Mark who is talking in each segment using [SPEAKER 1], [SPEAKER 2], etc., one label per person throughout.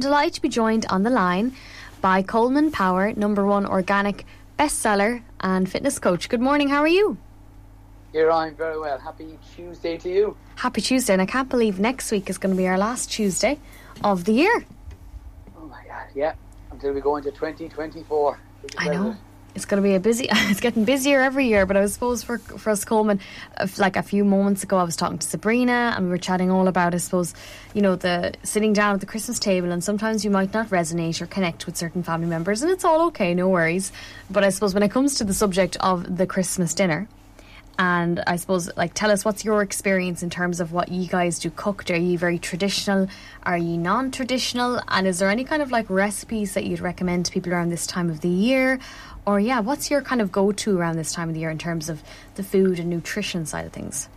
[SPEAKER 1] delighted to be joined on the line by Colman Power, number one organic bestseller and fitness coach. Good morning, how are you?
[SPEAKER 2] Here I'm very well. Happy Tuesday to you.
[SPEAKER 1] Happy Tuesday, and I can't believe next week is going to be our last Tuesday of the year.
[SPEAKER 2] Oh my god, yeah. Until we go into 2024.
[SPEAKER 1] I know it's going to be a busy. It's getting busier every year. But I suppose for for us Colman, uh, like a few moments ago, I was talking to Sabrina and we were chatting all about, I suppose, you know, the sitting down at the Christmas table, and sometimes you might not resonate or connect with certain family members, and it's all okay, no worries. But I suppose when it comes to the subject of the Christmas dinner. And I suppose, like, tell us what's your experience in terms of what you guys do cooked? Are you very traditional? Are you non traditional? And is there any kind of like recipes that you'd recommend to people around this time of the year? Or, yeah, what's your kind of go to around this time of the year in terms of the food and nutrition side of things?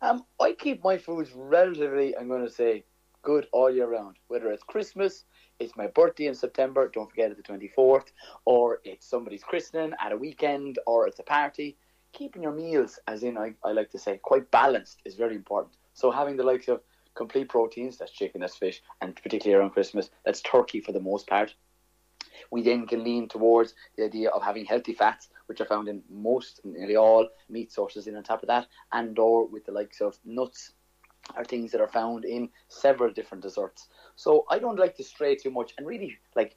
[SPEAKER 2] Um, I keep my foods relatively, I'm going to say, good all year round. Whether it's Christmas, it's my birthday in September, don't forget it's the 24th, or it's somebody's christening at a weekend, or it's a party. Keeping your meals, as in, I, I like to say, quite balanced is very important. So having the likes of complete proteins, that's chicken, that's fish, and particularly around Christmas, that's turkey for the most part we then can lean towards the idea of having healthy fats, which are found in most, nearly all meat sources. In on top of that, and or with the likes of nuts, are things that are found in several different desserts. So I don't like to stray too much, and really like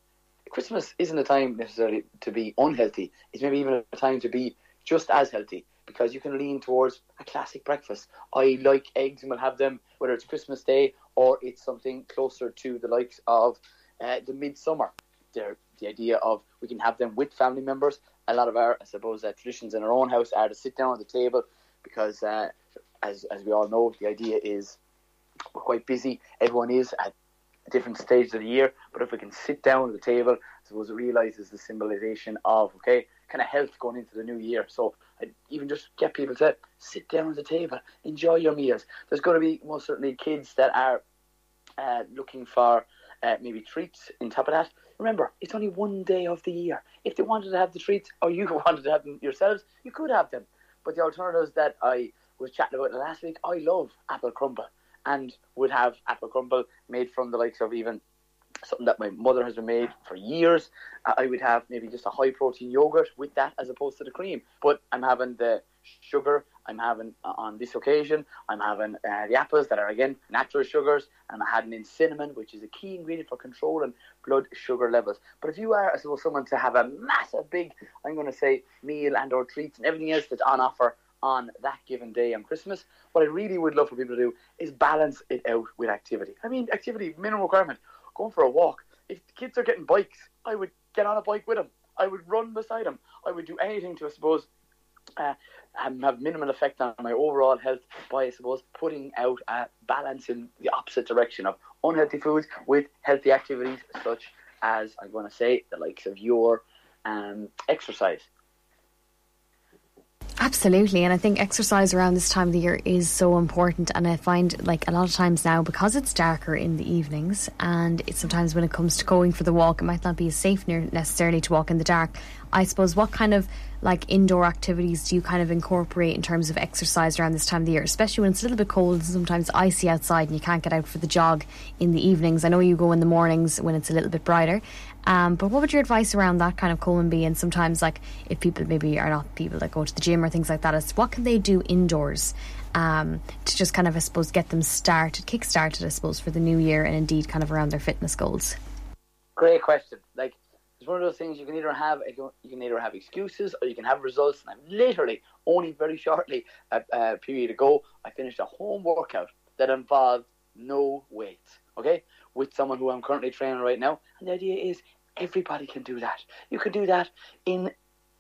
[SPEAKER 2] Christmas isn't a time necessarily to be unhealthy. It's maybe even a time to be just as healthy because you can lean towards a classic breakfast. I like eggs and will have them whether it's Christmas Day or it's something closer to the likes of uh, the midsummer. They're the idea of we can have them with family members. A lot of our, I suppose, uh, traditions in our own house are to sit down at the table because, uh, as as we all know, the idea is we're quite busy. Everyone is at different stages of the year, but if we can sit down at the table, suppose it realizes the symbolization of okay, kind of health going into the new year. So I even just get people to sit down at the table, enjoy your meals. There's going to be most certainly kids that are uh, looking for uh, maybe treats in top of that. Remember, it's only one day of the year. If they wanted to have the treats, or you wanted to have them yourselves, you could have them. But the alternatives that I was chatting about last week, I love apple crumble and would have apple crumble made from the likes of even something that my mother has made for years. I would have maybe just a high protein yogurt with that as opposed to the cream. But I'm having the sugar I'm having uh, on this occasion. I'm having uh, the apples that are again natural sugars, and I had in cinnamon, which is a key ingredient for controlling blood sugar levels. But if you are, I suppose, someone to have a massive, big, I'm going to say, meal and or treats and everything else that's on offer on that given day on Christmas, what I really would love for people to do is balance it out with activity. I mean, activity minimum requirement. Going for a walk. If the kids are getting bikes, I would get on a bike with them. I would run beside them. I would do anything to, I suppose, uh, have minimal effect on my overall health by, I suppose, putting out a balance in the opposite direction of unhealthy foods with healthy activities, such as I'm going to say the likes of your um, exercise.
[SPEAKER 1] Absolutely, and I think exercise around this time of the year is so important. And I find like a lot of times now because it's darker in the evenings, and it's sometimes when it comes to going for the walk, it might not be as safe necessarily to walk in the dark. I suppose what kind of like indoor activities do you kind of incorporate in terms of exercise around this time of the year, especially when it's a little bit cold and sometimes icy outside and you can't get out for the jog in the evenings? I know you go in the mornings when it's a little bit brighter, um, but what would your advice around that kind of Colman be? And sometimes, like, if people maybe are not people that go to the gym or things like that, is what can they do indoors um, to just kind of, I suppose, get them started, kick started, I suppose, for the new year and indeed kind of around their fitness goals?
[SPEAKER 2] Great question. Like, one of those things you can either have you can either have excuses or you can have results. And I'm literally only very shortly a, a period ago I finished a home workout that involved no weight. Okay, with someone who I'm currently training right now, and the idea is everybody can do that. You can do that in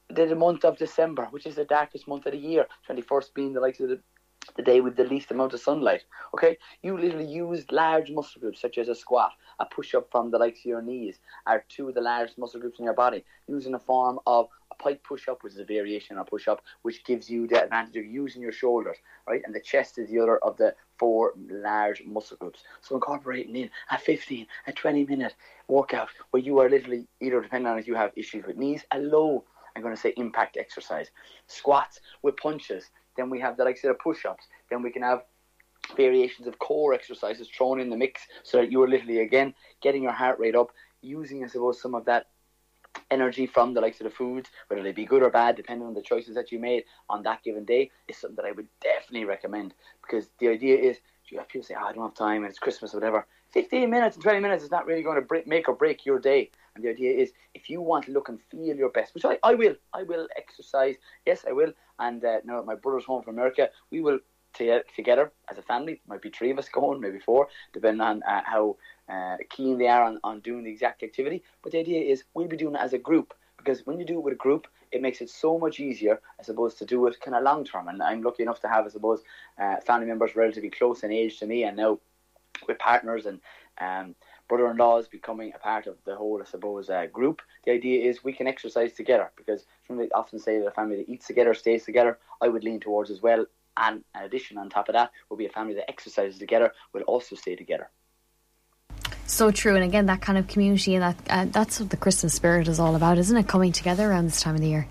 [SPEAKER 2] the, month of December, which is the darkest month of the year. Twenty first being the likes of the the day with the least amount of sunlight. Okay, you literally use large muscle groups such as a squat, a push up from the likes of your knees, are two of the largest muscle groups in your body, using a form of a pike push up, which is a variation of a push up, which gives you the advantage of using your shoulders, right? And the chest is the other of the four large muscle groups. So incorporating in a 15, a 20 minute workout where you are literally either depending on if you have issues with knees, a low I'm going to say impact exercise. Squats with punches, then we have the likes of the push-ups. Then we can have variations of core exercises thrown in the mix so that you are literally again getting your heart rate up, using I suppose some of that energy from the likes of the foods, whether they be good or bad, depending on the choices that you made on that given day, is something that I would definitely recommend. Because the idea is, you have people say, oh, I don't have time, and it's Christmas or whatever. 15 minutes and 20 minutes is not really going to break, make or break your day. And the idea is, if you want to look and feel your best, which I, I will, I will exercise. Yes, I will. And uh, now my brother's home from America, we will to, together as a family. Might be three of us going, maybe four, depending on uh, how uh, keen they are on, on doing the exact activity. But the idea is we'll be doing it as a group because when you do it with a group, it makes it so much easier, I suppose, to do it kind of long term. And I'm lucky enough to have, I suppose, uh, family members relatively close in age to me, and now with partners and um, brother-in-laws becoming a part of the whole, I suppose, uh, group. The idea is we can exercise together because some they often say that a family that eats together stays together. I would lean towards as well. And in addition, on top of that, will be a family that exercises together will also stay together.
[SPEAKER 1] So true, and again, that kind of community and that uh, that's what the Christmas spirit is all about, isn't it? Coming together around this time of the year.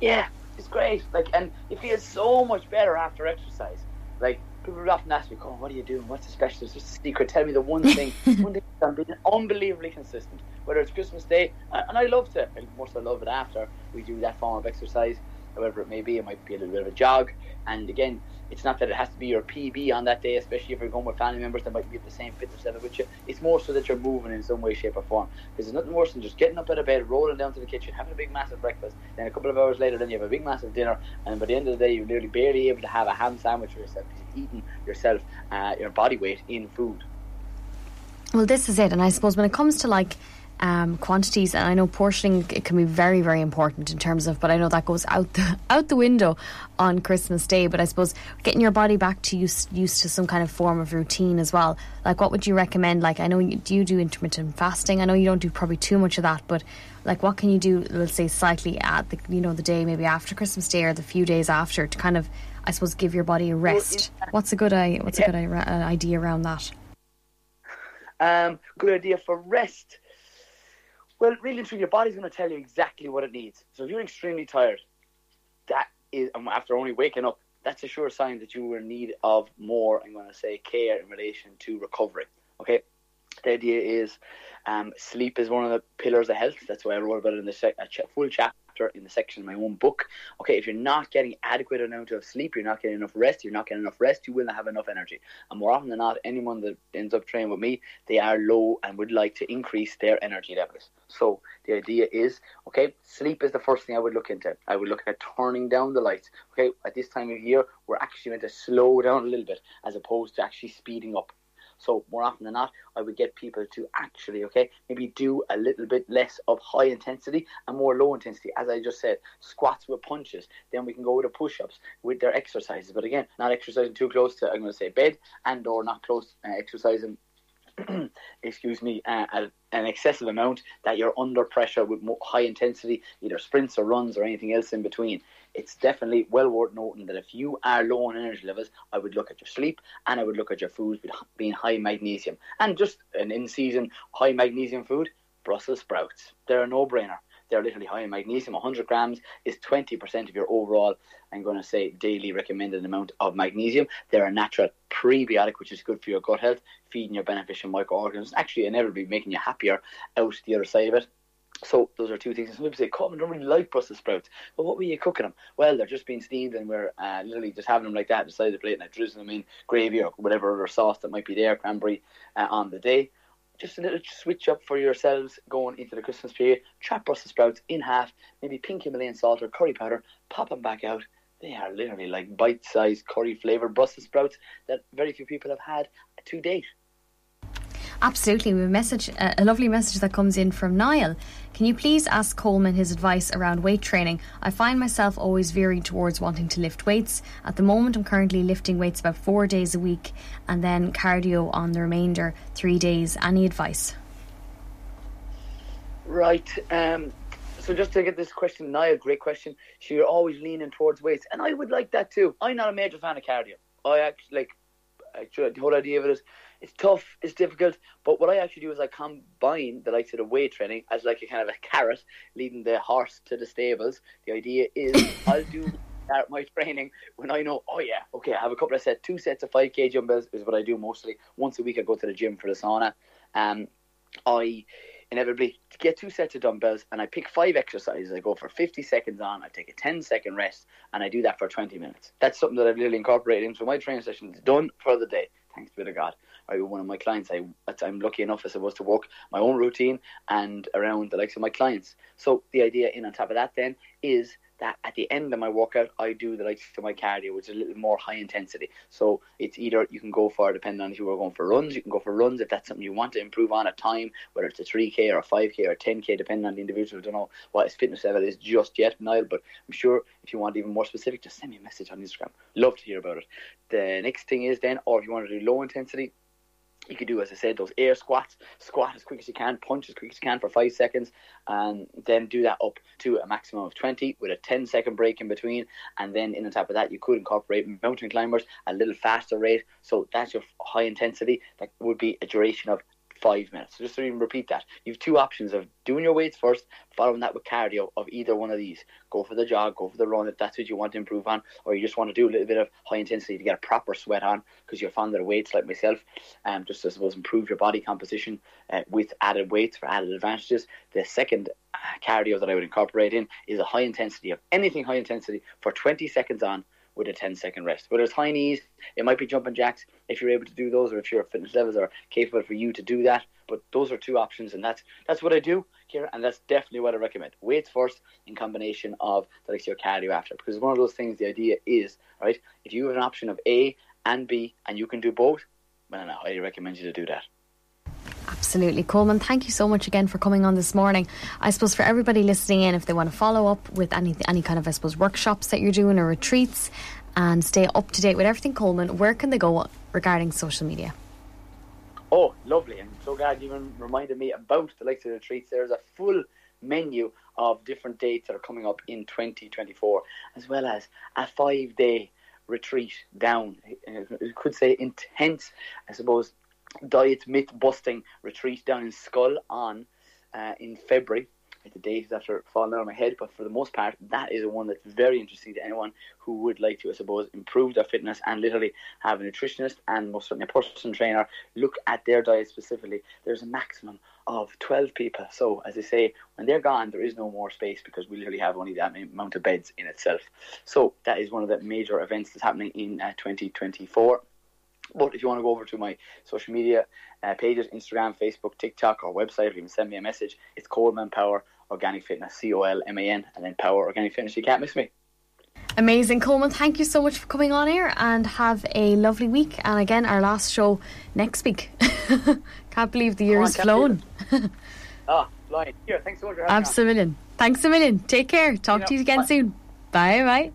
[SPEAKER 2] Yeah, it's great. Like, and it feels so much better after exercise. Like, people would often ask me, "Oh, what are you doing? What's the special? What's the secret? Tell me the one thing. one thing I'm being unbelievably consistent. Whether it's Christmas Day, and I love to. and most I love it after we do that form of exercise however it may be. It might be a little bit of a jog. And again, it's not that it has to be your PB on that day, especially if you're going with family members that might be at the same fitness level with you. It's more so that you're moving in some way, shape, or form. Because there's nothing worse than just getting up out of bed, rolling down to the kitchen, having a big, massive breakfast. Then a couple of hours later, then you have a big, massive dinner. And by the end of the day, you're literally barely able to have a ham sandwich for yourself because you've eaten yourself, uh, your body weight in food.
[SPEAKER 1] Well, this is it. And I suppose when it comes to like, um, quantities, and I know portioning it can be very, very important in terms of. But I know that goes out the out the window on Christmas Day. But I suppose getting your body back to used used to some kind of form of routine as well. Like, what would you recommend? Like, I know you, do you do intermittent fasting? I know you don't do probably too much of that, but like, what can you do? Let's say slightly at the you know the day maybe after Christmas Day or the few days after to kind of I suppose give your body a rest. What's a good what's a good idea around that?
[SPEAKER 2] Um, good idea for rest well, really truly, your body's going to tell you exactly what it needs. So if you're extremely tired, that is, after only waking up, that's a sure sign that you are in need of more, I'm going to say, care in relation to recovery. Okay? The idea is um, sleep is one of the pillars of health. That's why I wrote about it in the sec- full chapter chapter in the section of my own book. Okay, if you're not getting adequate amount of sleep, you're not getting enough rest, you're not getting enough rest, you will not have enough energy. And more often than not, anyone that ends up training with me, they are low and would like to increase their energy levels. So the idea is, okay, sleep is the first thing I would look into. I would look at turning down the lights. Okay, at this time of year, we're actually meant to slow down a little bit as opposed to actually speeding up. So more often than not, I would get people to actually, okay, maybe do a little bit less of high intensity and more low intensity. As I just said, squats with punches. Then we can go with push-ups with their exercises. But again, not exercising too close to, I'm going to say bed and or not close uh, exercising excuse me, uh, at an excessive amount that you're under pressure with high intensity, either sprints or runs or anything else in between it's definitely well worth noting that if you are low on energy levels, I would look at your sleep and I would look at your foods being high magnesium. And just an in season high magnesium food, Brussels sprouts. They're a no brainer. They're literally high in magnesium. 100 grams is 20% of your overall, I'm going to say, daily recommended amount of magnesium. They're a natural prebiotic, which is good for your gut health, feeding your beneficial microorganisms. Actually, inevitably making you happier out the other side of it. So those are two things. Some people say, "Come, I don't really like Brussels sprouts." But what were you cooking them? Well, they're just being steamed, and we're uh, literally just having them like that beside the plate, and I drizzle them in gravy or whatever other sauce that might be there, cranberry uh, on the day. Just a little switch up for yourselves going into the Christmas period. Chop Brussels sprouts in half, maybe pink Himalayan salt or curry powder. Pop them back out. They are literally like bite-sized curry flavored Brussels sprouts that very few people have had to date.
[SPEAKER 1] Absolutely. We message, a lovely message that comes in from Niall. Can you please ask Colman his advice around weight training? I find myself always veering towards wanting to lift weights. At the moment, I'm currently lifting weights about four days a week and then cardio on the remainder three days. Any advice?
[SPEAKER 2] Right. Um, so just to get this question, Niall, great question. So you're always leaning towards weights, and I would like that too. I'm not a major fan of cardio. I actually like. The whole idea of it is it's tough, it's difficult. But what I actually do is I combine the likes of the weight training as like a kind of a carrot leading the horse to the stables. The idea is I'll do start my training when I know, oh yeah, okay, I have a couple of sets, two sets of 5k dumbbells is what I do mostly. Once a week I go to the gym for the sauna. Um, I inevitably get two sets of dumbbells and I pick five exercises. I go for 50 seconds on, I take a 10 second rest, and I do that for 20 minutes. That's something that I've literally incorporated into my training session. It's done for the day. Thanks be to God. I, one of my clients, I, I'm lucky enough, as I suppose, to work my own routine and around the likes of my clients. So the idea in on top of that then is that at the end of my workout, I do the likes of my cardio, which is a little more high intensity. So it's either you can go for, depending on if you are going for runs, you can go for runs if that's something you want to improve on a time, whether it's a 3K or a 5K or a 10K, depending on the individual. I don't know what his fitness level is just yet, Niall, but I'm sure if you want even more specific, just send me a message on Instagram. Love to hear about it. The next thing is then, or if you want to do low intensity, you could do, as I said, those air squats, squat as quick as you can, punch as quick as you can for five seconds, and then do that up to a maximum of 20 with a 10 second break in between. And then, in on top of that, you could incorporate mountain climbers a little faster rate. So that's your high intensity. That would be a duration of five minutes. So just to even repeat that, you have two options of doing your weights first, following that with cardio of either one of these. Go for the jog, go for the run if that's what you want to improve on, or you just want to do a little bit of high intensity to get a proper sweat on because you're fond of the weights like myself, um, just I suppose improve your body composition uh, with added weights for added advantages. The second uh, cardio that I would incorporate in is a high intensity of anything high intensity for 20 seconds on with a 10 second rest. Whether it's high knees, it might be jumping jacks if you're able to do those, or if your fitness levels are capable for you to do that. But those are two options, and that's that's what I do, here, and that's definitely what I recommend. Weights first, in combination of the like your cardio after, because one of those things. The idea is right if you have an option of A and B, and you can do both. Well, I recommend you to do that.
[SPEAKER 1] Absolutely. Colman, thank you so much again for coming on this morning. I suppose for everybody listening in, if they want to follow up with any, any kind of, I suppose, workshops that you're doing or retreats and stay up to date with everything, Colman, where can they go regarding social media?
[SPEAKER 2] Oh, lovely. I'm so glad you even reminded me about the likes of retreats. There's a full menu of different dates that are coming up in 2024, as well as a five day retreat down. You could say intense, I suppose, diet myth busting retreat down in Schull on uh, in February. The date is after falling out of my head, but for the most part, that is one that's very interesting to anyone who would like to, I suppose, improve their fitness and literally have a nutritionist and most certainly a personal trainer look at their diet specifically. There's a maximum of 12 people. So, as I say, when they're gone, there is no more space because we literally have only that amount of beds in itself. So, that is one of the major events that's happening in uh, 2024. But if you want to go over to my social media uh, pages, Instagram, Facebook, TikTok, or website, or even send me a message, it's Colman Power Organic Fitness, C O L M A N, and then Power Organic Fitness. You can't miss me.
[SPEAKER 1] Amazing, Colman. Thank you so much for coming on here and have a lovely week. And again, our last show next week. can't believe the year's flown.
[SPEAKER 2] ah, flying. Here, thanks so much for
[SPEAKER 1] having Absolutely. Thanks a million. Take care. Talk you know, to you again bye. soon. Bye bye.